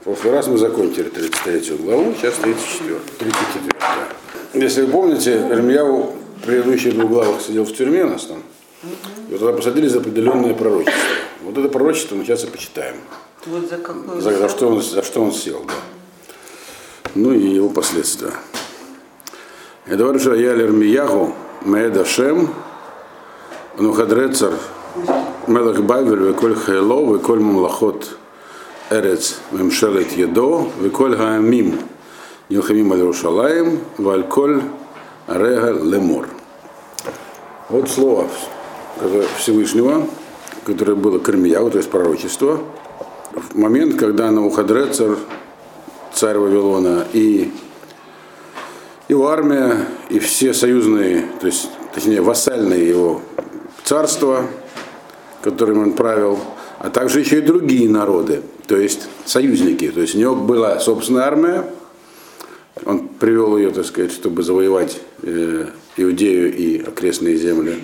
В прошлый раз мы закончили 33 главу, сейчас 34. 34 Если вы помните, Ирмияу в предыдущих двух главах сидел в тюрьме нас там. И вот тогда посадили за определенное пророчество. Вот это пророчество мы сейчас и почитаем. Вот за какое? За, за, что, он, за что он сел, да. Ну и его последствия. Это что я Ирмияху, Меэда Шем, Нухадрецар, Мелах Бавель, Веколь Хайло, Веколь Мамлахот, Эрец Мемшелет Едо, Веколь Гаамим, Нилхамим Аль-Рушалаем, Вальколь Рега Лемор. Вот слово Всевышнего, которое было Кармияу, то есть пророчество, в момент, когда Навуходрецар, царь Вавилона, и его армия, и все союзные, то есть, точнее, вассальные его царства, которым он правил, а также еще и другие народы, то есть союзники. То есть у него была собственная армия, он привел ее, так сказать, чтобы завоевать э, Иудею и окрестные земли.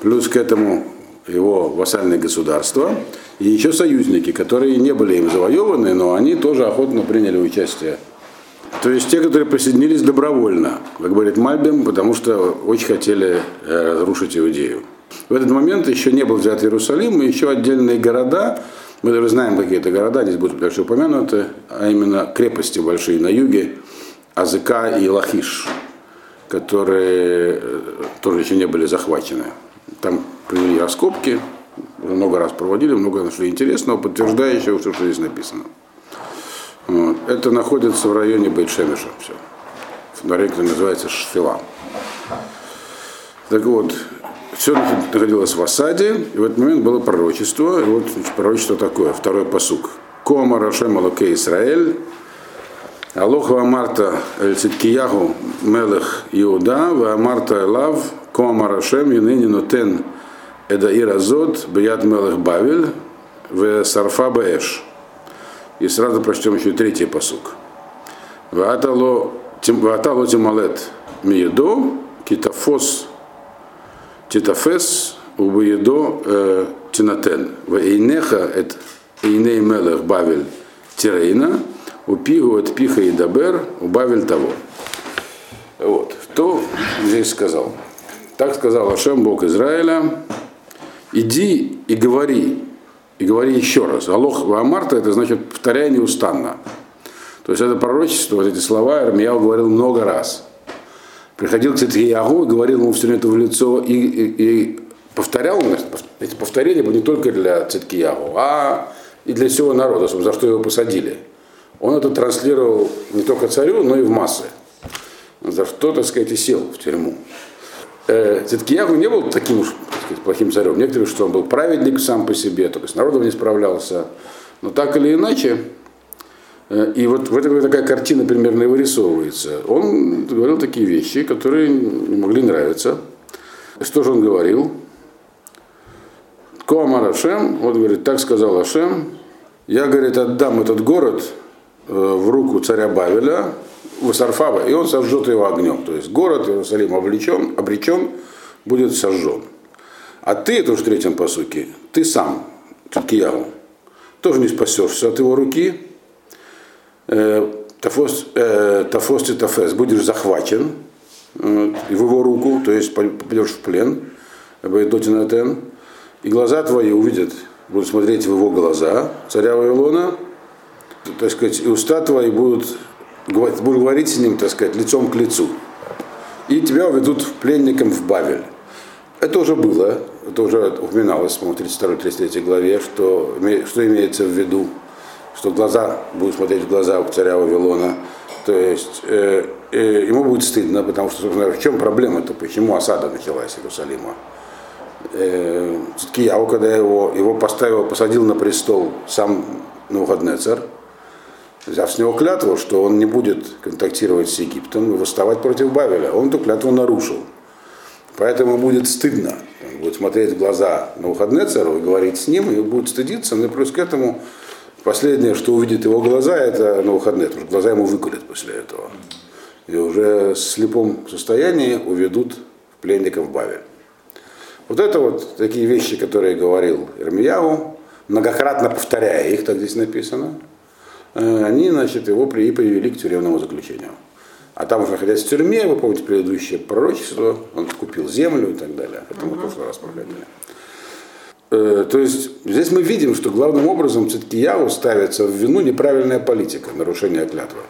Плюс к этому его вассальные государства и еще союзники, которые не были им завоеваны, но они тоже охотно приняли участие. То есть те, которые присоединились добровольно, как говорит Мальбим, потому что очень хотели э, разрушить Иудею. В этот момент еще не был взят Иерусалим, и еще отдельные города, мы даже знаем какие-то города, здесь будут дальше упомянуты, а именно крепости большие на юге, Азыка и Лахиш, которые э, тоже еще не были захвачены. Там провели раскопки, много раз проводили, много нашли интересного, подтверждающего все, что здесь написано. Вот. Это находится в районе Бейтшемиша. Все. В районе, называется Шфила. Так вот, все находилось в осаде, и в этот момент было пророчество. И вот значит, пророчество такое, второй посук. Кома Рашем Алоке Исраэль, Алох Вамарта Эль Циткияху Мелех Иуда, Вамарта Элав, Кома Рашем, Юныни Нотен Эдаир Азот, Беят Мелех Бавель, В Сарфа Баэш. И сразу прочтем еще третий посук. Ваатало Тималет Миедо, Китафос Титафес убоедо э, тинатен. В эйнеха эт эйней мелех бавель тирейна, у пигу от пиха и дабер, убавил того. Вот. Кто здесь сказал? Так сказал Ашем, Бог Израиля, иди и говори, и говори еще раз. Алох Ваамарта, это значит повторяй неустанно. То есть это пророчество, вот эти слова Ирмияу говорил много раз приходил к Цитьягу и говорил ему все это в лицо и, и, и повторял, эти повторения были не только для Циткиягу, а и для всего народа, за что его посадили. Он это транслировал не только царю, но и в массы. За что, так сказать, и сел в тюрьму. Э, Циткиягу не был таким уж сказать, плохим царем. Некоторые, что он был праведник сам по себе, только с народом не справлялся. Но так или иначе, Э, и вот в этой такая картина примерно и вырисовывается. Он говорил такие вещи, которые не могли нравиться. Что же он говорил? Коамар Ашем, вот говорит, так сказал Ашем, я, говорит, отдам этот город э, в руку царя Бавеля, Васарфава, и он сожжет его огнем. То есть город Иерусалим облечен, обречен, будет сожжен. А ты, это уже в третьем посуке, ты сам, Циткиягу, тоже не спасешься от его руки, Э, тафос, э, тафос и тафес, будешь захвачен в его руку, то есть попадешь в плен, дотинатен, и глаза твои увидят, будут смотреть в его глаза, царя Вавилона, так сказать, и уста твои будут, будут говорить с ним, так сказать, лицом к лицу. И тебя уведут пленником в Бавель. Это уже было, это уже упоминалось, по-моему, в 32-33 главе, что, что имеется в виду что глаза будут смотреть в глаза у царя Вавилона. То есть э, э, ему будет стыдно, потому что, собственно, в чем проблема-то, почему осада началась Иерусалима? Э, Циткияу, когда его, его поставил, посадил на престол сам Навуходнецер, взяв с него клятву, что он не будет контактировать с Египтом и восставать против Бавеля. Он эту клятву нарушил. Поэтому будет стыдно. Он будет смотреть в глаза Навуходнецеру и говорить с ним, и будет стыдиться, но плюс к этому Последнее, что увидит его глаза, это на выходные, потому что глаза ему выколят после этого. И уже в слепом состоянии уведут пленников в Бавель. Вот это вот такие вещи, которые говорил Ирмияу, многократно повторяя их, так здесь написано. э, они, значит, его при, привели к тюремному заключению. А там находясь в тюрьме, вы помните предыдущее пророчество, он купил землю и так далее. Это мы в прошлый раз проходили. Э, то есть здесь мы видим, что главным образом Циткияву ставится в вину неправильная политика, нарушение клятвы.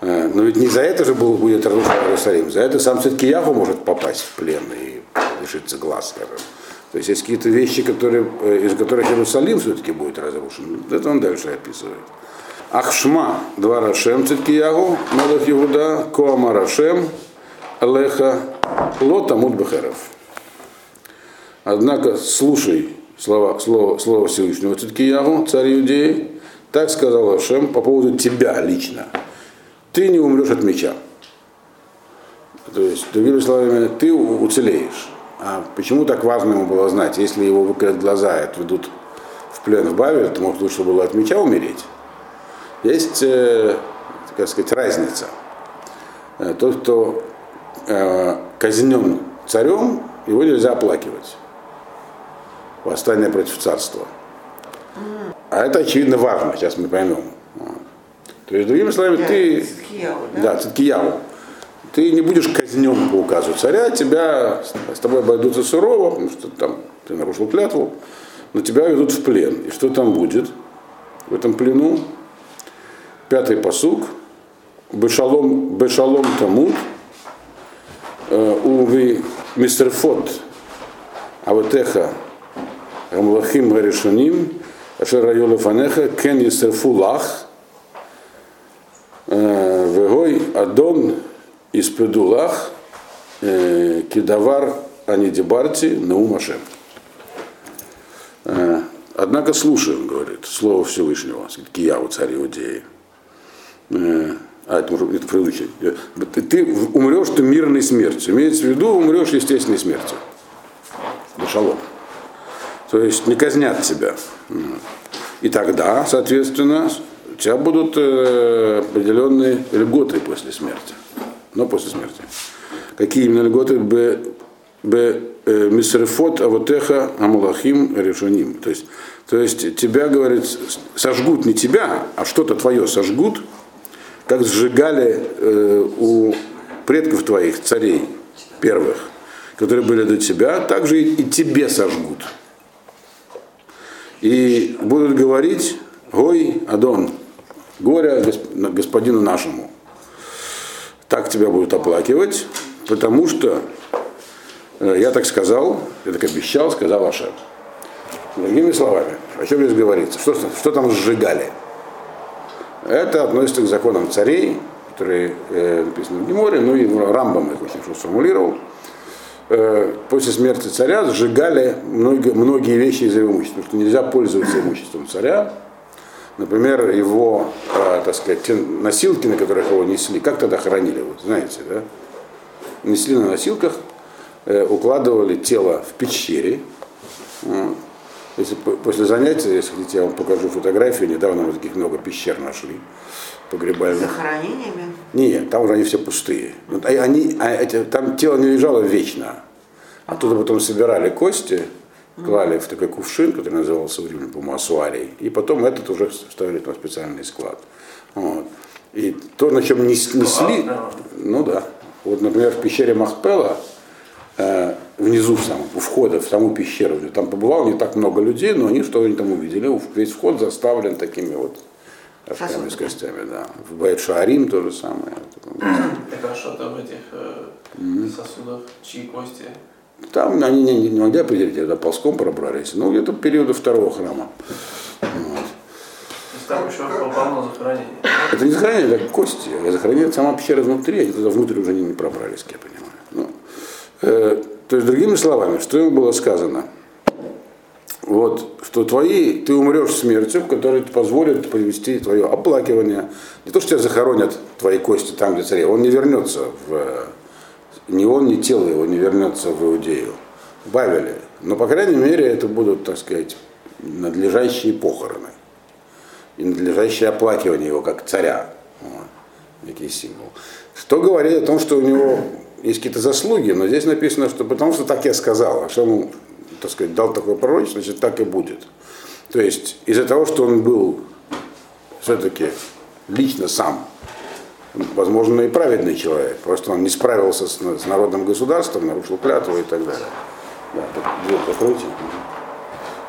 Э, но ведь не за это же был, будет разрушен Иерусалим, за это сам Циткияву может попасть в плен и лишиться глаз, скажем. То есть есть какие-то вещи, которые, э, из которых Иерусалим все-таки будет разрушен. Это он дальше описывает. Ахшма, два Рашем Циткиягу, Малах Иуда, Коама Рашем, Леха, Лота Мудбехеров. Однако слушай слова, слово, слово Всевышнего Циткиягу, царь Иудеи, так сказал Ашем по поводу тебя лично. Ты не умрешь от меча. То есть, другими словами, ты уцелеешь. А почему так важно ему было знать? Если его выкрят глаза и отведут в плен в Бавель, то, может, лучше было от меча умереть. Есть, э, так сказать, разница. Э, тот, кто э, казнен царем, его нельзя оплакивать. Восстание против царства. А это очевидно важно, сейчас мы поймем. То есть, другими словами, ты... Циткияу, да? Да, Циткияву. Ты не будешь казнен по указу царя, тебя с тобой обойдутся сурово, потому что там ты нарушил клятву, но тебя ведут в плен. И что там будет в этом плену? Пятый посук. Бешалом, бешалом тамут. э, Уви мистерфот. Аватеха. Амлахим гаришуним. Ашер райола фанеха. Кен есерфу лах. Вегой Адон из Педулах э, Кидавар Анидибарти Наумашем. Однако слушаем, говорит, слово Всевышнего, Кияву, царь Иудеи. А, это, это. Э, Ты, умрешь ты мирной смертью. Имеется в виду, умрешь естественной смертью. Шалом. То есть не казнят тебя. И тогда, соответственно, у тебя будут э, определенные льготы после смерти. Но после смерти. Какие именно льготы? Б, б э, мисрефот авотеха амалахим решуним. То есть, то есть тебя, говорит, сожгут не тебя, а что-то твое сожгут, как сжигали э, у предков твоих, царей первых, которые были до тебя, так же и, и тебе сожгут. И будут говорить, гой, Адон, горе госп- господину нашему. Так тебя будут оплакивать, потому что э, я так сказал, я так обещал, сказал Ашер. Другими словами, о чем здесь говорится? Что, что там сжигали? Это относится к законам царей, которые э, написаны в Геморе, ну и Рамбам их очень хорошо сформулировал. Э, после смерти царя сжигали много, многие вещи из его имущества, потому что нельзя пользоваться имуществом царя. Например, его, э, так сказать, те носилки, на которых его несли, как тогда хоронили, вы знаете, да? Несли на носилках, э, укладывали тело в пещере. Вот. Если по- после занятия, если хотите, я вам покажу фотографии, недавно мы таких много пещер нашли погребальных. захоронениями. Нет, там уже они все пустые. Ну, а они, а эти, там тело не лежало вечно. Оттуда потом собирали кости, клали в такой кувшин, который назывался в Риме, по-моему, асуарий. И потом этот уже ставили на специальный склад. Вот. И то, на чем нес- несли, ну да. Вот, например, в пещере Махпела, э, внизу сам, у входа в саму пещеру, там побывало не так много людей, но они что они там увидели, весь вход заставлен такими вот рожками с костями, да. В Байт Шаарим то же самое. Так а что там в этих э, сосудах, чьи кости? Там они не, не, не могли определить, это ползком пробрались. Ну, где-то периода второго храма. Вот. То есть там еще полно захоронений. Это не захоронение, это кости. А захоронение сама пещера внутри, они туда внутрь уже не, не пробрались, как я понимаю. Ну, э, то есть, другими словами, что ему было сказано? Вот, что твои, ты умрешь смертью, которая позволит провести твое оплакивание. Не то, что тебя захоронят твои кости там, где царей, он не вернется в, ни он, ни тело его не вернется в Иудею, в Бавеле. Но, по крайней мере, это будут, так сказать, надлежащие похороны и надлежащее оплакивание его как царя. Вот. Некий символ. Что говорит о том, что у него есть какие-то заслуги, но здесь написано, что потому что так я сказал, а что ему, так сказать, дал такое пророчество, значит так и будет. То есть из-за того, что он был все-таки лично сам, возможно, и праведный человек, просто он не справился с, народным государством, нарушил клятву и так далее. Да, дверь закройте.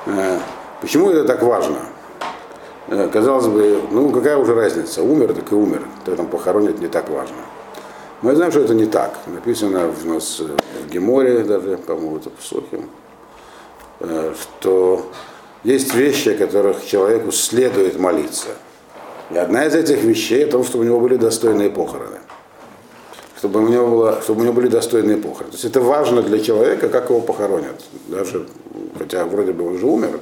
Э, Почему это так важно? Э, Казалось бы, ну какая уже разница, умер, так и умер, кто там похоронит, не так важно. Мы знаем, что это не так. Написано у нас в Геморе, даже, по-моему, это в э, что есть вещи, о которых человеку следует молиться. И одна из этих вещей, то, чтобы у него были достойные похороны. Чтобы у него, было, чтобы у него были достойные похороны. То есть это важно для человека, как его похоронят. Даже, хотя вроде бы он уже умер.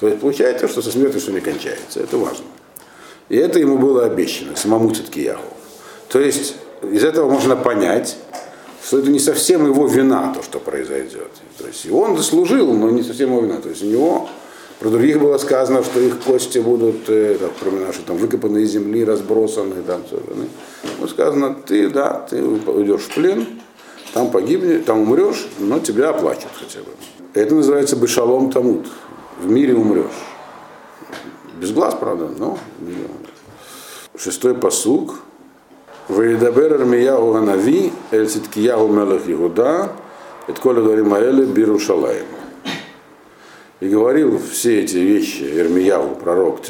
То есть получается, что со смертью все не кончается. Это важно. И это ему было обещано, самому Циткияху. То есть из этого можно понять, что это не совсем его вина, то, что произойдет. То есть и он заслужил, но не совсем его вина. То есть у него, про других было сказано, что их кости будут, э, так, кроме нашей, там, выкопаны из земли, разбросаны, там, сожжены. Ну, сказано, ты, да, ты уйдешь в плен, там погибнешь, там умрешь, но тебя оплачут хотя бы. Это называется Бешалом Тамут. В мире умрешь. Без глаз, правда, но в мире умрешь. Шестой посуг. Вейдабер Армияу Ганави, Эль Циткияу Мелах Игуда, Это коля говорим Аэле Бирушалаем. И говорил все эти вещи Ирмияу, пророк,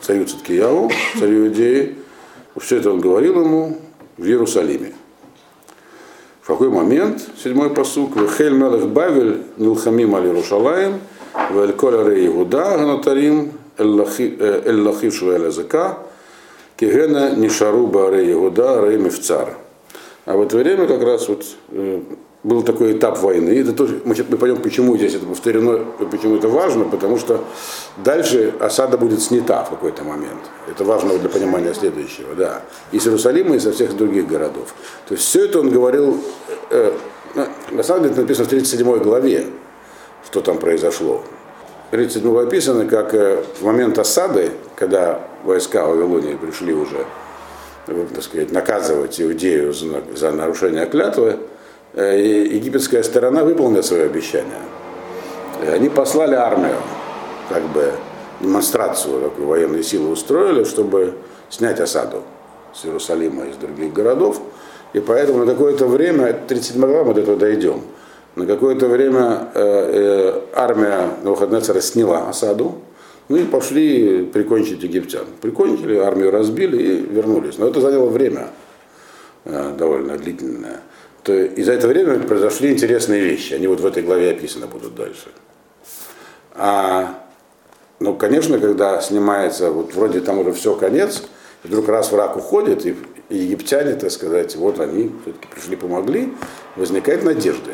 царю Циткияу, царю Иудеи, все это он говорил ему в Иерусалиме. В какой момент, седьмой посук, Хель Мелах Бавель Нилхамим Али Рушалаем, Вель Коля Рей Игуда, Ганатарим, Эль Лахив Шуэль Азака, Кигена Нишару Баре Ягуда Рей Мевцар. А в это время как раз вот э, был такой этап войны. Это тоже, мы, мы пойдем, почему здесь это повторено, почему это важно, потому что дальше осада будет снята в какой-то момент. Это важно для понимания следующего, да. И с Иерусалима, и со всех других городов. То есть все это он говорил, э, на самом деле это написано в 37 главе, что там произошло. 37 описано, как э, в момент осады, когда войска Вавилонии пришли уже, так сказать, наказывать Иудею за, за нарушение клятвы, египетская сторона выполнила свое обещание. И они послали армию, как бы демонстрацию такую военной силы устроили, чтобы снять осаду с Иерусалима и из других городов. И поэтому на какое-то время, 37 глава, мы до этого дойдем, на какое-то время э, э, армия Навуходнецера сняла осаду, ну и пошли прикончить египтян. Прикончили, армию разбили и вернулись. Но это заняло время э, довольно длительное то и за это время произошли интересные вещи. Они вот в этой главе описаны будут дальше. А, ну, конечно, когда снимается, вот вроде там уже все, конец, вдруг раз враг уходит, и, египтяне, так сказать, вот они все-таки пришли, помогли, возникает надежда.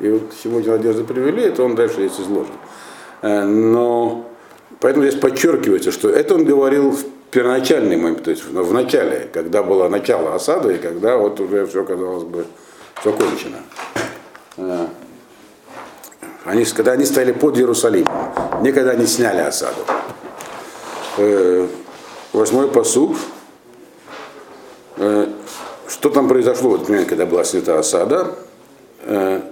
И вот сегодня надежды привели, это он дальше есть изложен. Э, но поэтому здесь подчеркивается, что это он говорил в первоначальный момент, то есть в начале, когда было начало осады, и когда вот уже все, казалось бы, все кончено. Э, они, когда они стояли под Иерусалимом, никогда не сняли осаду. Э, восьмой посуг. Э, что там произошло в этот момент, когда была снята осада? Нет,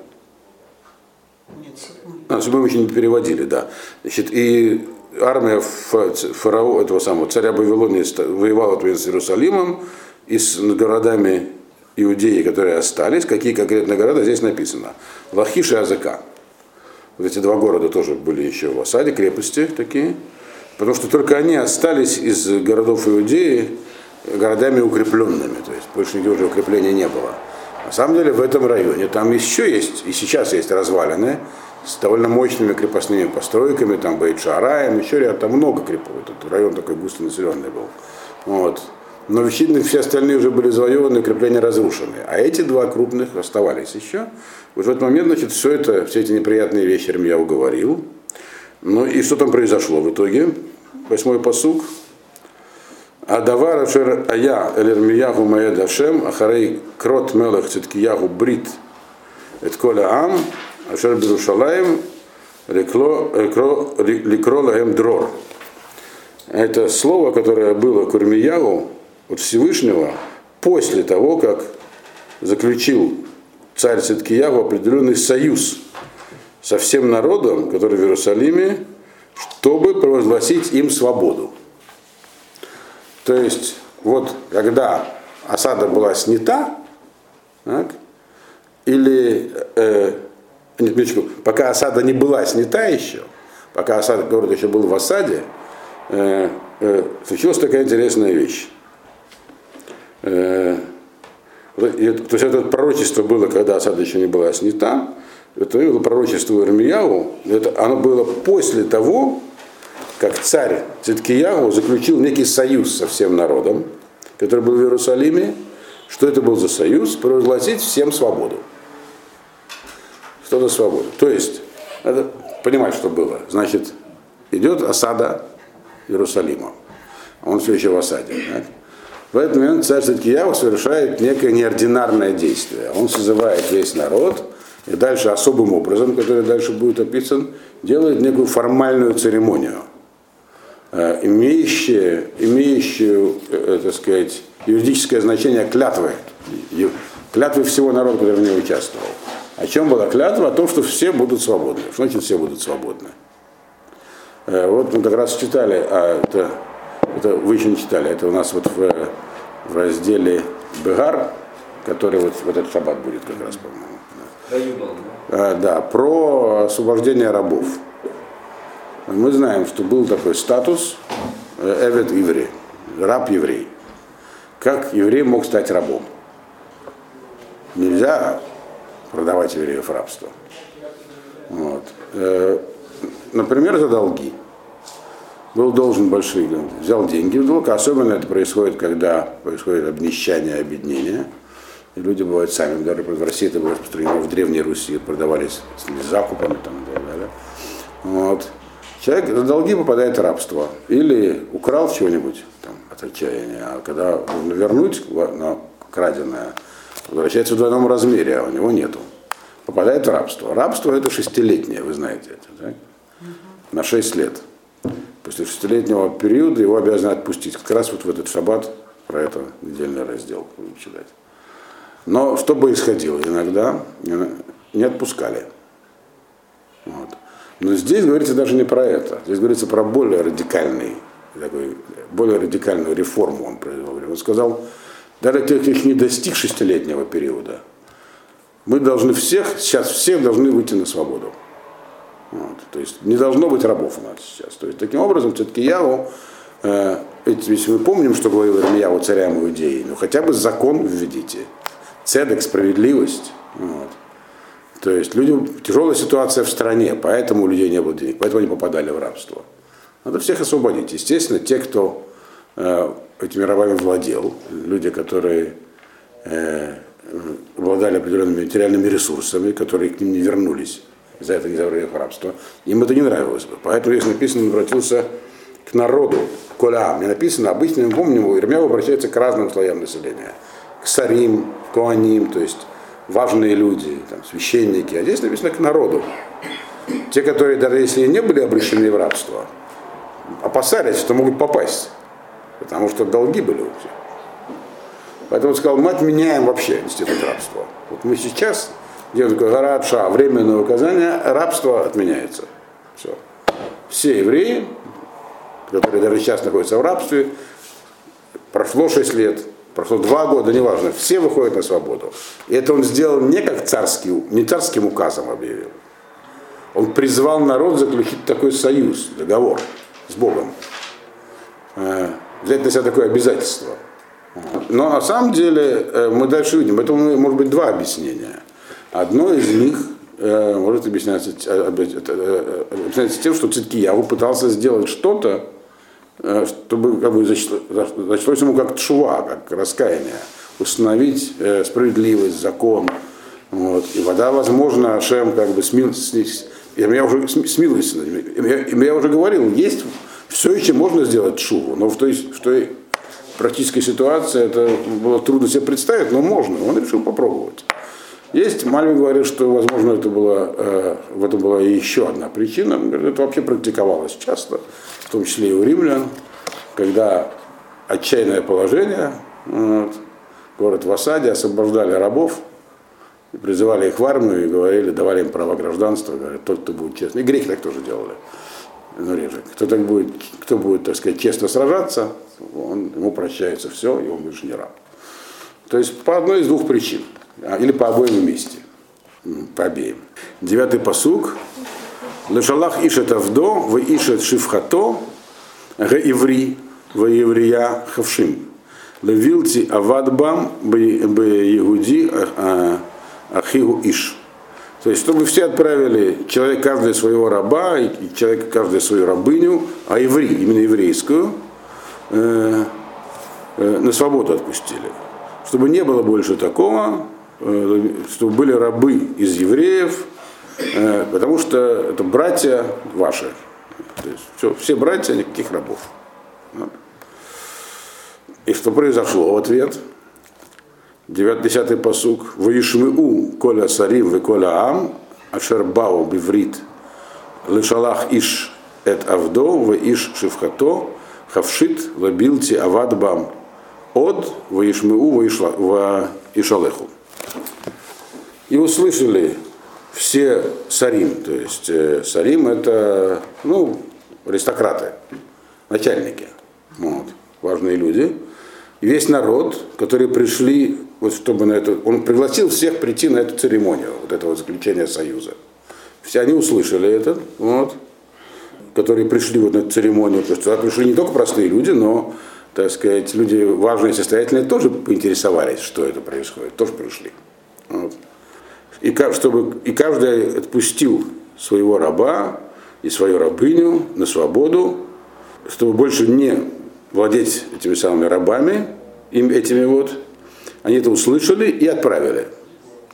а, мы еще не переводили, да. Значит, и армия фараона, этого самого царя Вавилония воевала с Иерусалимом и с городами Иудеи, которые остались. Какие конкретно города здесь написано? Лахиш и Азака. Вот эти два города тоже были еще в осаде, крепости такие. Потому что только они остались из городов Иудеи городами укрепленными. То есть больше нигде уже укрепления не было. На самом деле в этом районе там еще есть, и сейчас есть развалины, с довольно мощными крепостными постройками, там Бейт-Шараем, еще ряд, там много крепов. Этот район такой густонаселенный был. Вот. Но видно, все остальные уже были завоеваны, укрепления разрушены. А эти два крупных оставались еще. Вот в этот момент, значит, все это, все эти неприятные вещи я уговорил. Ну и что там произошло в итоге? Восьмой посуг. Адавар ашер ая элермияху маэд ашем ахарей крот мелах циткияху брит эт коля ам Ашер Берушалаем Ликро Лаем Дрор. Это слово, которое было Курмияву от Всевышнего после того, как заключил царь Циткияву определенный союз со всем народом, который в Иерусалиме чтобы провозгласить им свободу. То есть, вот когда осада была снята, так, или э, нет, минуточку, пока осада не была снята еще, пока осада, город еще был в осаде, э, э, случилась такая интересная вещь. Э, то есть это пророчество было, когда осада еще не была снята, это было пророчество Ирмияу, это, оно было после того, как царь Циткиягу заключил некий союз со всем народом, который был в Иерусалиме. Что это был за союз? Провозгласить всем свободу. Что за свобода? То есть, надо понимать, что было. Значит, идет осада Иерусалима. Он все еще в осаде. Да? В этот момент царь Циткиягу совершает некое неординарное действие. Он созывает весь народ и дальше особым образом, который дальше будет описан, делает некую формальную церемонию, э, имеющую, имеющую э, так сказать, юридическое значение клятвы, клятвы всего народа, который в ней участвовал. О чем была клятва? О том, что все будут свободны. Что значит все будут свободны? Э, вот мы как раз читали, а это это вы еще не читали, это у нас вот в, в разделе Бегар, который вот в этот шаббат будет как раз, по-моему. Да. А, да, про освобождение рабов. Мы знаем, что был такой статус э, Эвет еврей, раб-еврей. Как еврей мог стать рабом? Нельзя продавать евреев в рабство. Вот. Э, например, за долги был должен большие, взял деньги в долг, особенно это происходит, когда происходит обнищание, объединение. И люди бывают сами, даже в России это было распространено, в Древней Руси продавались с закупами там, и так далее. Вот. Человек за долги попадает в рабство. Или украл чего-нибудь там, от отчаяния, а когда нужно вернуть на краденое, возвращается в двойном размере, а у него нету. Попадает в рабство. Рабство это шестилетнее, вы знаете это, да? На шесть лет после шестилетнего периода его обязаны отпустить. Как раз вот в этот шаббат про это недельный раздел будем читать. Но что бы исходило? Иногда не отпускали. Вот. Но здесь говорится даже не про это. Здесь говорится про более радикальный, такой, более радикальную реформу он произвел. Он сказал, даже тех, кто не достиг шестилетнего периода, мы должны всех, сейчас всех должны выйти на свободу. Вот. То есть не должно быть рабов у нас сейчас. То есть таким образом, все-таки Яву, э, если мы помним, что говорил Ирмияву царям Иудеи, ну хотя бы закон введите. Цедек, справедливость. Вот. То есть людям тяжелая ситуация в стране, поэтому у людей не было денег, поэтому они попадали в рабство. Надо всех освободить. Естественно, те, кто э, этими рабами владел, люди, которые э, обладали определенными материальными ресурсами, которые к ним не вернулись, за это не забрали в рабство. Им это не нравилось бы. Поэтому здесь написано, он обратился к народу, коля. Мне написано, обычно мы помним, Ирмяу обращается к разным слоям населения. К сарим, коаним, то есть важные люди, там, священники. А здесь написано к народу. Те, которые даже если не были обращены в рабство, опасались, что могут попасть. Потому что долги были у всех. Поэтому он сказал, мы отменяем вообще институт рабства. Вот мы сейчас делает такое гарадша, временное указание, рабство отменяется. Все. Все евреи, которые даже сейчас находятся в рабстве, прошло 6 лет, прошло 2 года, неважно, все выходят на свободу. И это он сделал не как царский, не царским указом объявил. Он призвал народ заключить такой союз, договор с Богом. Взять на себя такое обязательство. Но на самом деле э, мы дальше видим, это может быть два объяснения. Одно из них э, может объясняться, э, объясняться тем, что Циткияву пытался сделать что-то, чтобы как бы, зачлось ему как тшува, как раскаяние, установить справедливость, закон. Вот. И вода, возможно, Ашем как бы смил, я уже смилуюсь ними. Я, уже говорил, есть все еще можно сделать шуву, но в той, в той практической ситуации это было трудно себе представить, но можно. Он решил попробовать. Есть, Мальвин говорит, что, возможно, это было, э, в этом была еще одна причина. Это вообще практиковалось часто, в том числе и у римлян, когда отчаянное положение, вот, город в осаде, освобождали рабов, призывали их в армию и говорили, давали им право гражданства, говорят, тот, кто будет честный. И греки так тоже делали. Ну, реже. Кто, так будет, кто будет, так сказать, честно сражаться, он, ему прощается все, и он больше не раб. То есть по одной из двух причин. а, Или по обоим вместе. По обеим. Девятый посук. Лешалах ишет авдо, в ишет шифхато, г иври, в еврия хавшим. Левилти авадбам б егуди ахигу иш. То есть, чтобы все отправили человек каждый своего раба, и человек каждый свою рабыню, а еврей, именно еврейскую, э, э, на свободу отпустили. Чтобы не было больше такого, э, чтобы были рабы из евреев, э, потому что это братья ваши. То есть, все, все братья, никаких рабов. И что произошло в ответ? 9-10 посук. Ваишмеу коля сарим ве коля ам, ашер бау биврит, лешалах иш эт авдо, ве иш шифхато, хавшит лабилти авадбам от ваишмеу ваишалеху. И услышали все сарим, то есть э, сарим это, ну, аристократы, начальники, вот, важные люди, и весь народ, которые пришли, вот чтобы на это, он пригласил всех прийти на эту церемонию, вот этого заключения союза. Все они услышали это, вот, которые пришли вот на эту церемонию, потому что туда пришли не только простые люди, но, так сказать, люди важные состоятельные тоже поинтересовались, что это происходит, тоже пришли. Вот. И, чтобы, и каждый отпустил своего раба и свою рабыню на свободу, чтобы больше не владеть этими самыми рабами, им этими вот, они это услышали и отправили.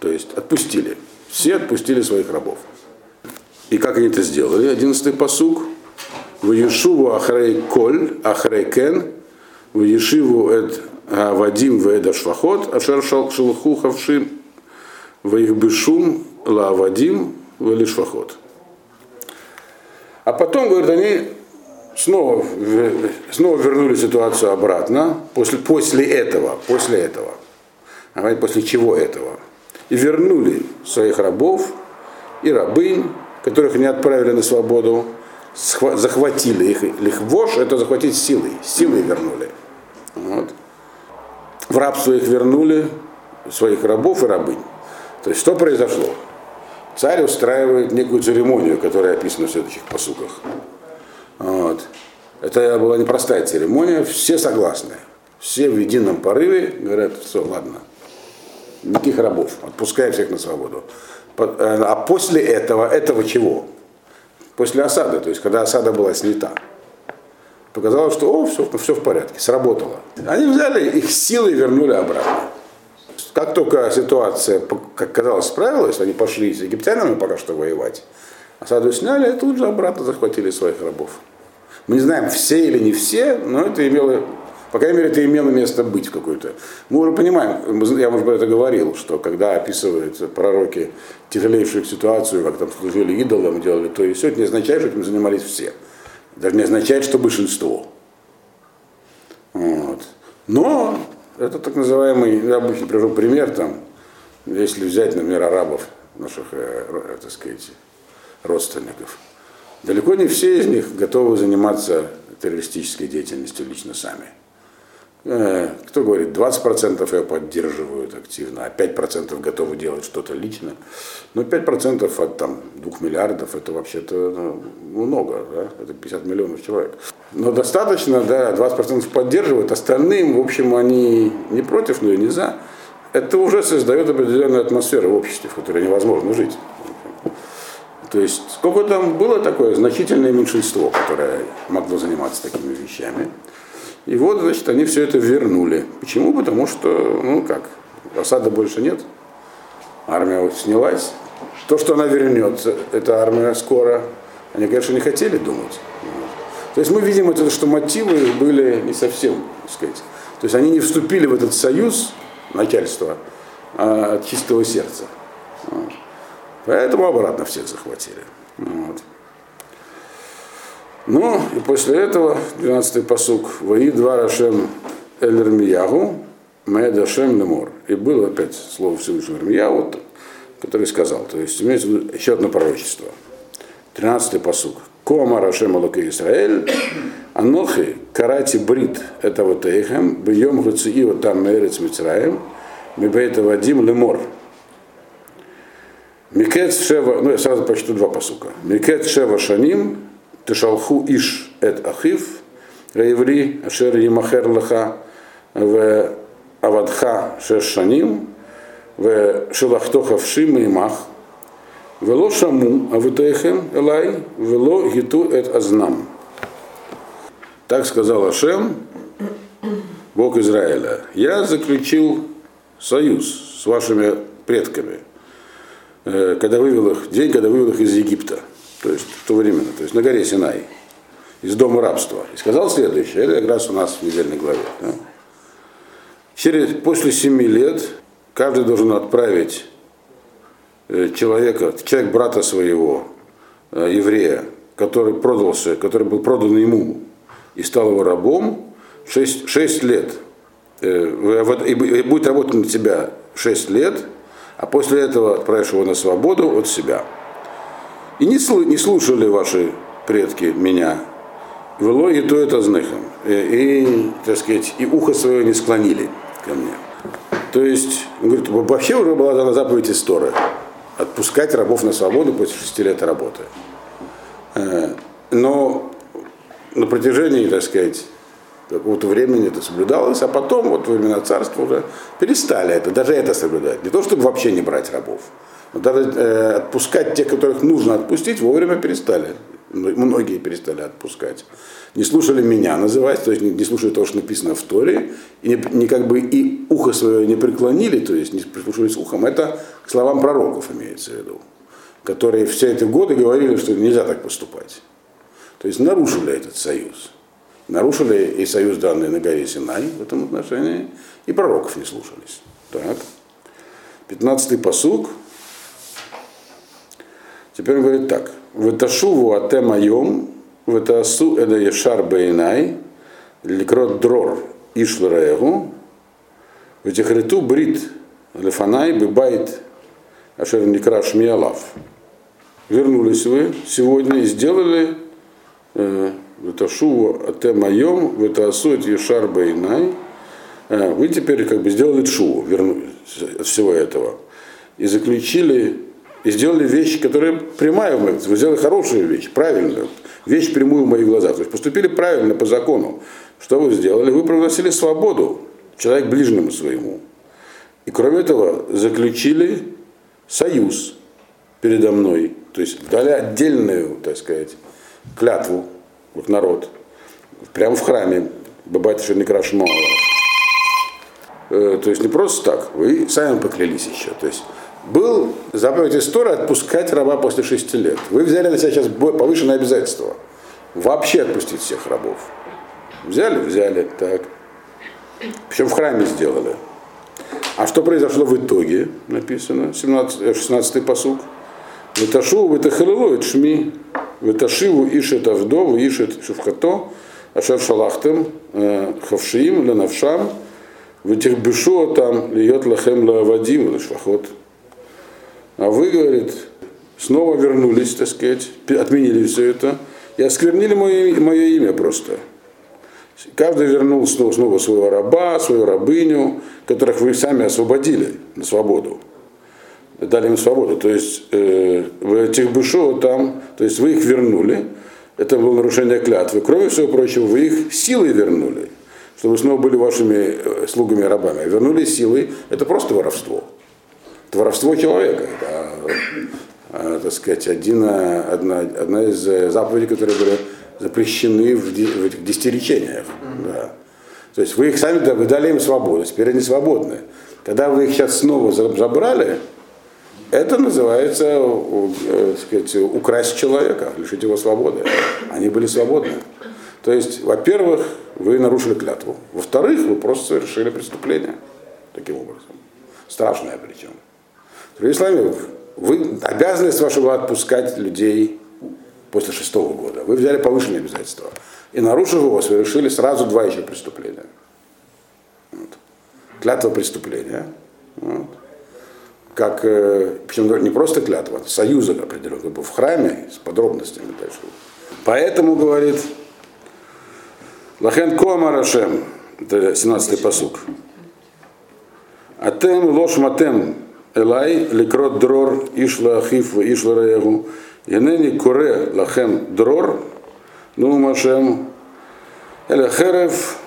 То есть отпустили. Все отпустили своих рабов. И как они это сделали? Одиннадцатый посук. В Ешуву Ахрей Коль, Ахрей Кен, в Ешиву Эд Вадим Веда Швахот, Ашер Шалху Хавшим, в их бешум Лавадим в Швахот. А потом, говорят, они снова, снова вернули ситуацию обратно, после, после этого, после этого. Говорит, после чего этого? И вернули своих рабов и рабынь, которых они отправили на свободу, захватили их. Их вож это захватить силой, силой вернули. Вот. В рабство их вернули, своих рабов и рабынь. То есть что произошло? Царь устраивает некую церемонию, которая описана в следующих посуках. Вот. Это была непростая церемония, все согласны. Все в едином порыве говорят, все, ладно, никаких рабов, отпускаем всех на свободу. Э, А после этого, этого чего? После осады, то есть когда осада была снята. Показалось, что о, все, все в порядке, сработало. Они взяли их силой и вернули обратно. Как только ситуация, как казалось, справилась, они пошли с египтянами пока что воевать, осаду сняли и тут же обратно захватили своих рабов. Мы не знаем, все или не все, но это имело, по крайней мере, это имело место быть в какой-то. Мы уже понимаем, я, может быть, это говорил, что когда описывают пророки тяжелейшую ситуацию, как там служили идолам, делали то и все, это не означает, что этим занимались все. Даже не означает, что большинство. Вот. Но это так называемый, я обычно привожу пример, там, если взять, например, арабов, наших, э, ро- так сказать, родственников, далеко не все из них готовы заниматься террористической деятельностью лично сами. Э, Кто говорит, 20% ее поддерживают активно, а 5% готовы делать что-то лично. Но 5% от там, 2 миллиардов это вообще-то ну, много, да? это 50 миллионов человек. Но достаточно, да, 20% поддерживают, остальным, в общем, они не против, но и не за. Это уже создает определенную атмосферу в обществе, в которой невозможно жить. То есть сколько там было такое значительное меньшинство, которое могло заниматься такими вещами. И вот, значит, они все это вернули. Почему? Потому что, ну как, осады больше нет. Армия вот снялась. То, что она вернется, эта армия скоро, они, конечно, не хотели думать. То есть мы видим это, что мотивы были не совсем, так сказать. То есть они не вступили в этот союз начальства а от чистого сердца. Поэтому обратно всех захватили. Вот. Ну, и после этого, 12-й посук, «Вои два Рашем Эль-Ирмиягу, Мэда Шем Лемор». И было опять слово Всевышнего Ирмиягу, который сказал, то есть имеется в виду еще одно пророчество. 13-й посук. Кома Рашем Алука Исраэль, Анохи, Карати Брит, это вот Эйхем, Бьем Гуциио там Мерец Мицраем, מבית עבדים לאמר. מקץ שבע, ну я сразу прочту два посука. מקץ שבע שנים, תשלחו איש את אחיו, העברי, אשר ימכר לך, ועבדך שש שנים, ושלחתו חפשי מעמך, ולא שמעו אבותיכם אלי, ולא הטו את אזנם. Так сказал Ашем, Бог Израиля. Я заключил союз с вашими предками, когда вывел их, день, когда вывел их из Египта, то есть то время, то есть на горе Синай, из дома рабства. И сказал следующее, это как раз у нас в недельной главе. Да? Через, после семи лет каждый должен отправить Э, человека, человек брата своего, э, еврея, который продался, который был продан ему и стал его рабом, 6, 6 лет, э, и будет работать на тебя 6 лет, а после этого отправишь его на свободу от себя. И не, слушали ваши предки меня, вело и то это знахом, и, и, так сказать, и ухо свое не склонили ко мне. То есть, он говорит, вообще уже была дана заповедь истории отпускать рабов на свободу после шести лет работы. Э, но на протяжении, так сказать, какого-то времени это соблюдалось, а потом, вот во времена царства уже перестали это, даже это соблюдать. Не то, чтобы вообще не брать рабов, даже э, отпускать тех, которых нужно отпустить, вовремя перестали. Многие перестали отпускать. Не слушали меня называть, то есть не, не слушали того, что написано в Торе, и не, не как бы и ухо свое не преклонили, то есть не прислушивались ухом. Это к словам пророков имеется в виду, которые все эти годы говорили, что нельзя так поступать. То есть нарушили этот союз. Нарушили и союз данный на горе Синай в этом отношении, и пророков не слушались. Так. Пятнадцатый посуг. Теперь он говорит так. Выташуву ате моем, вытасу эда ешар бейнай, ликрот дрор ишларегу, вытихриту брит лефанай бибайт ашер никра шмиалав. Вернулись вы сегодня и сделали выташуву ате моем, вытасу эт ешар бейнай, вы теперь как бы сделали вернулись от всего этого. И заключили и сделали вещь, которая прямая в моих Вы сделали хорошую вещь, правильную, вещь прямую в моих глазах. То есть поступили правильно по закону. Что вы сделали? Вы провносили свободу, человек ближнему своему. И кроме этого заключили союз передо мной. То есть дали отдельную, так сказать, клятву, как народ, прямо в храме Бабайта Шерникраш э, То есть не просто так, вы сами поклялись еще. То есть был заповедь истории отпускать раба после шести лет. Вы взяли на себя сейчас повышенное обязательство. Вообще отпустить всех рабов. Взяли? Взяли. Так. Причем в храме сделали. А что произошло в итоге? Написано, 17, 16 посуг. Выташу, вытахалилу, это шми, выташиву ишет авдо, ишет шевхато, ашер шалахтем, э, хавшиим, ленавшам, вытихбишу там, льет лахем лавадим, лашвахот. А вы, говорит, снова вернулись, так сказать, отменили все это и осквернили мое, мое имя просто. Каждый вернул снова, снова своего раба, свою рабыню, которых вы сами освободили на свободу. Дали им свободу. То есть э, в этих бышо там, то есть вы их вернули, это было нарушение клятвы. Кроме всего прочего, вы их силой вернули, чтобы снова были вашими э, слугами рабами. Вернули силой, это просто воровство это воровство человека. Это, а, так сказать, один, одна, одна из заповедей, которые были запрещены в, в этих десятиречениях. Mm-hmm. Да. То есть вы их сами вы дали им свободу, теперь они свободны. Когда вы их сейчас снова забрали, это называется э, сказать, украсть человека, лишить его свободы. Они были свободны. То есть, во-первых, вы нарушили клятву. Во-вторых, вы просто совершили преступление таким образом. Страшное причем. Другими словами, вы, обязанность ваша была отпускать людей после шестого года. Вы взяли повышенные обязательства. И нарушив его, совершили сразу два еще преступления. Вот. Клятва преступления. Вот. Как, э, причем не просто клятва, а союз определенный был в храме с подробностями дальше. Поэтому, говорит, Лахен Кома Рашем, это 17-й посук. Атем лош матем Элай, ликрот дрор, ишла ахиф, ишла раягу. Инени куре лахем дрор, ну машем, эля херев,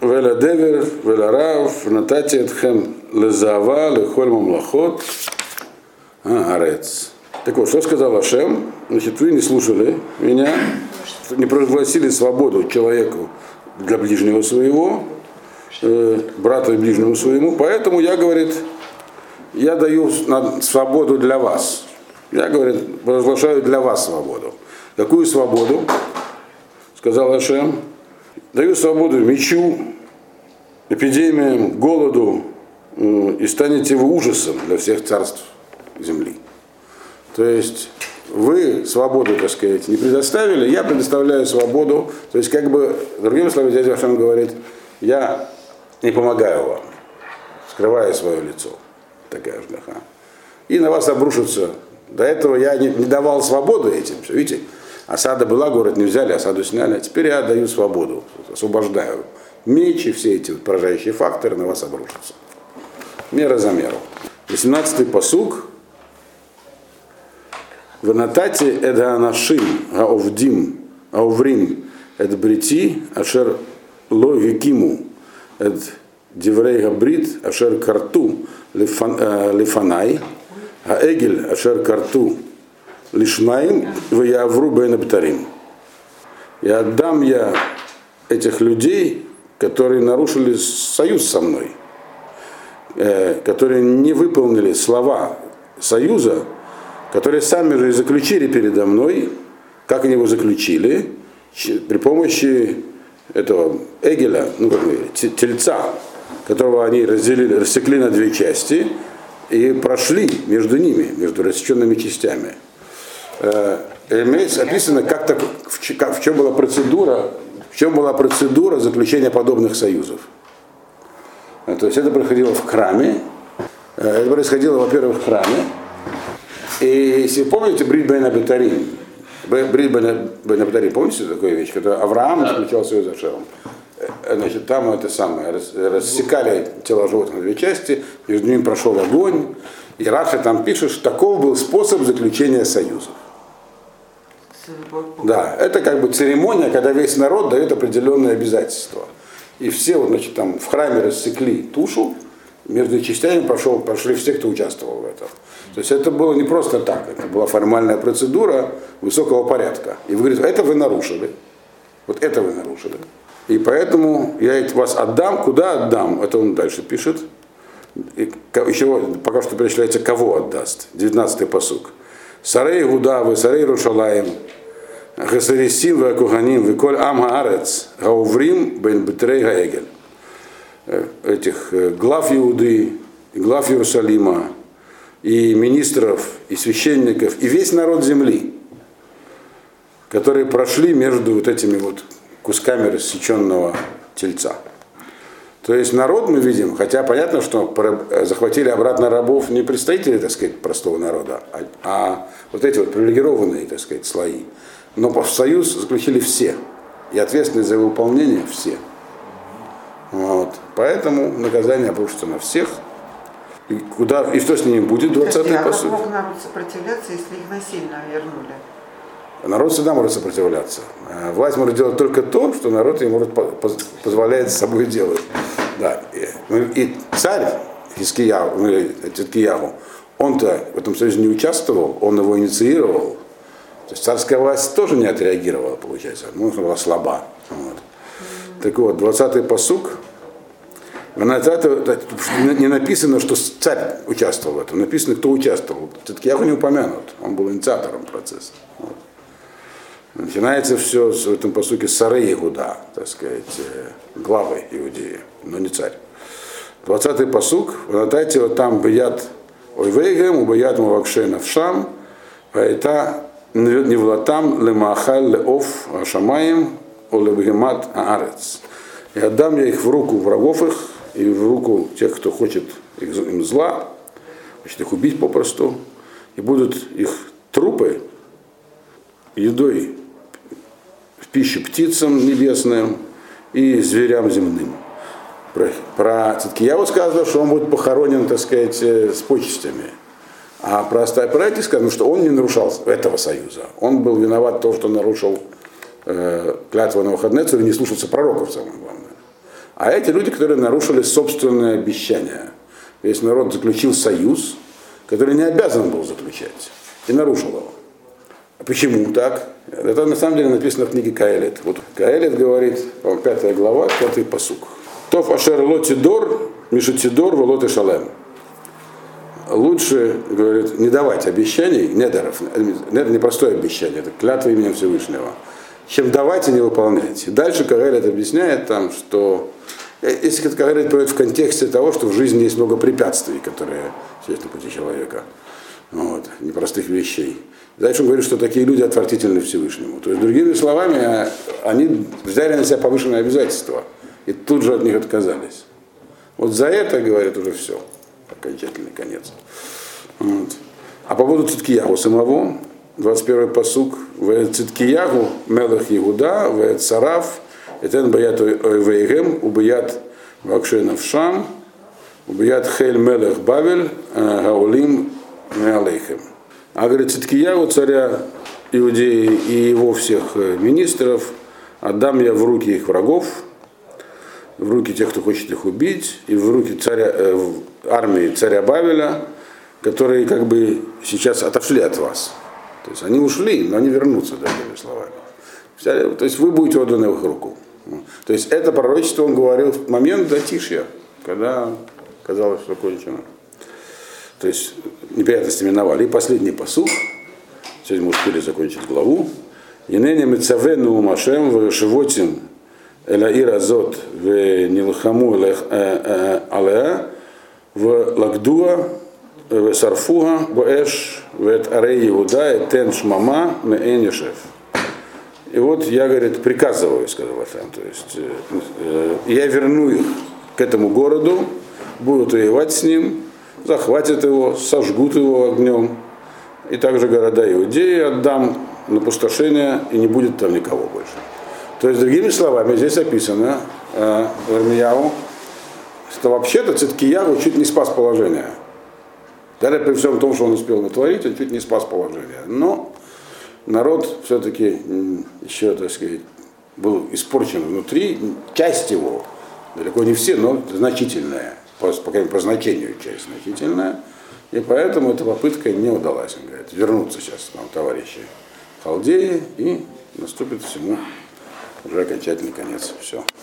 веля девер, веля рав, натати этхем лезава, лехоль мамлахот, а, арец. Так вот, что сказал Ашем? Значит, вы не слушали меня, не прогласили свободу человеку для ближнего своего, э, брата ближнему своему, поэтому я, говорит, я даю свободу для вас. Я, говорит, провозглашаю для вас свободу. Какую свободу? Сказал Ашем. Даю свободу мечу, эпидемиям, голоду, и станете вы ужасом для всех царств земли. То есть вы свободу, так сказать, не предоставили, я предоставляю свободу. То есть, как бы, другими словами, дядя Вашем говорит, я не помогаю вам, скрывая свое лицо. Такая ждаха. И на вас обрушится. До этого я не, не давал свободу этим. Все, видите, осада была, город не взяли, осаду сняли. А теперь я даю свободу, освобождаю. Меч и все эти вот поражающие факторы на вас обрушатся. Мера за меру. 18-й посуг Ванатати эда анашим аовдим аоврим эд брити ашер ло викиму эд диврей габрит ашер карту Э, лифанай, а эгель ашер карту лишнаим, в явру бейнаптарим. И отдам я этих людей, которые нарушили союз со мной, э, которые не выполнили слова союза, которые сами же и заключили передо мной, как они его заключили, при помощи этого Эгеля, ну как говорили, тельца, которого они разделили, рассекли на две части и прошли между ними, между рассеченными частями. Э, имеется описано, как так, в, как, в чем была процедура, в чем была процедура заключения подобных союзов. Э, то есть это происходило в храме. Э, это происходило, во-первых, в храме, и если помните Брит Бен Абитарим, Брит Бен Абитарим, помните такую вещь, когда Авраам заключал союз с Ашером? Значит, там это самое, рассекали тела животных на две части, между ними прошел огонь, и Раша там пишет, что таков был способ заключения союзов. Да, это как бы церемония, когда весь народ дает определенные обязательства. И все вот, значит, там в храме рассекли тушу, между частями прошел, прошли все, кто участвовал в этом. То есть это было не просто так, это была формальная процедура высокого порядка. И вы говорите, это вы нарушили. Вот это вы нарушили. И поэтому я вас отдам. Куда отдам? Это он дальше пишет. И еще пока что перечисляется, кого отдаст. 19-й посук. Сарей Гуда, вы Сарей Рушалаем, Хасарисим, вы Куханим, вы Коль Ам Хаарец, Гауврим, Бен Бетрей Гаэгель. Э, этих э, глав Иуды, глав Иерусалима, и министров, и священников, и весь народ земли, которые прошли между вот этими вот кусками рассеченного тельца. То есть народ мы видим, хотя понятно, что захватили обратно рабов не представители, так сказать, простого народа, а, а вот эти вот привилегированные, так сказать, слои. Но в союз заключили все. И ответственность за выполнение все. Вот. Поэтому наказание обрушится на всех. И, куда, и что с ними будет, 20-й по сути? мог народ сопротивляться, если их насильно вернули? Народ всегда может сопротивляться. А власть может делать только то, что народ ему позволяет с собой делать. Да. И, ну, царь Хискияу, ну, он-то в этом союзе не участвовал, он его инициировал. То есть царская власть тоже не отреагировала, получается. Ну, она была слаба. Вот. Так вот, 20-й посук, не написано, что царь участвовал в этом, написано, кто участвовал. Все-таки Яху не упомянут, он был инициатором процесса. Вот. Начинается все в этом посуке Сары Игуда, так сказать, э, главой Иудеи, но не царь. 20-й посук, Натайте вот там бият ойвейгем, убият мувакшена в шам, поэта невлатам лемахаль леоф ашамаем, олебгемат аарец. И отдам я их в руку врагов их, и в руку тех, кто хочет им зла, хочет их убить попросту, и будут их трупы едой в пищу птицам небесным и зверям земным. Про, про Циткияву сказано, что он будет похоронен, так сказать, э, с почестями. А про Астайпрайте сказано, что он не нарушал этого союза. Он был виноват в том, что нарушил э, клятву на выходные и не слушался пророков, самое главное. А эти люди, которые нарушили собственное обещание. Весь народ заключил союз, который не обязан был заключать, и нарушил его. Почему так? Это на самом деле написано в книге Каэлит. Вот Каэлит говорит, пятая глава, пятый посук. Тоф ашер лотидор, мишутидор, волот и шалем. Лучше, говорит, не давать обещаний, недеров, это не простое обещание, это клятва именем Всевышнего, чем давать и не выполнять. Дальше Каэлит объясняет там, что э, если это говорить в контексте того, что в жизни есть много препятствий, которые есть на пути человека, вот, непростых вещей. Дальше он говорит, что такие люди отвратительны Всевышнему. То есть, другими словами, они взяли на себя повышенные обязательства и тут же от них отказались. Вот за это, говорит, уже все. Окончательный конец. Вот. А по поводу Циткиягу самого, 21-й посук, в Циткиягу мелах Иуда, в Царав, Этен Баят Вейгем, Убият Вакшенов Шам, Убият Хель Мелех Бавель, Гаулим Меалейхем. А говорит, Циткиягу, царя Иудеи и его всех министров, отдам я в руки их врагов, в руки тех, кто хочет их убить, и в руки царя, э, в армии царя Бавеля, которые как бы сейчас отошли от вас. То есть они ушли, но они вернутся, другими словами. То есть вы будете отданы в их руку. То есть это пророчество он говорил в момент затишья, когда казалось, что кончено. То есть неприятности миновали. И последний посух. Сегодня мы успели закончить главу. Енене мецавену машем в шивотим элаир азот в нилхаму алеа в лагдуа в сарфуга боэш в арей Иуда и тен шмама меэнишев. И вот я, говорит, приказываю, сказал Афрам, то есть э, я верну их к этому городу, будут воевать с ним, захватят его, сожгут его огнем, и также города Иудеи отдам на пустошение, и не будет там никого больше. То есть, другими словами, здесь описано э, Армияу, что вообще-то Циткиягу чуть не спас положение. Даже при всем том, что он успел натворить, он чуть не спас положение. Но народ все-таки еще, так сказать, был испорчен внутри, часть его, далеко не все, но значительная, по, по, по значению часть значительная, и поэтому эта попытка не удалась, он говорит, вернуться сейчас нам, товарищи Халдеи, и наступит всему уже окончательный конец. Все.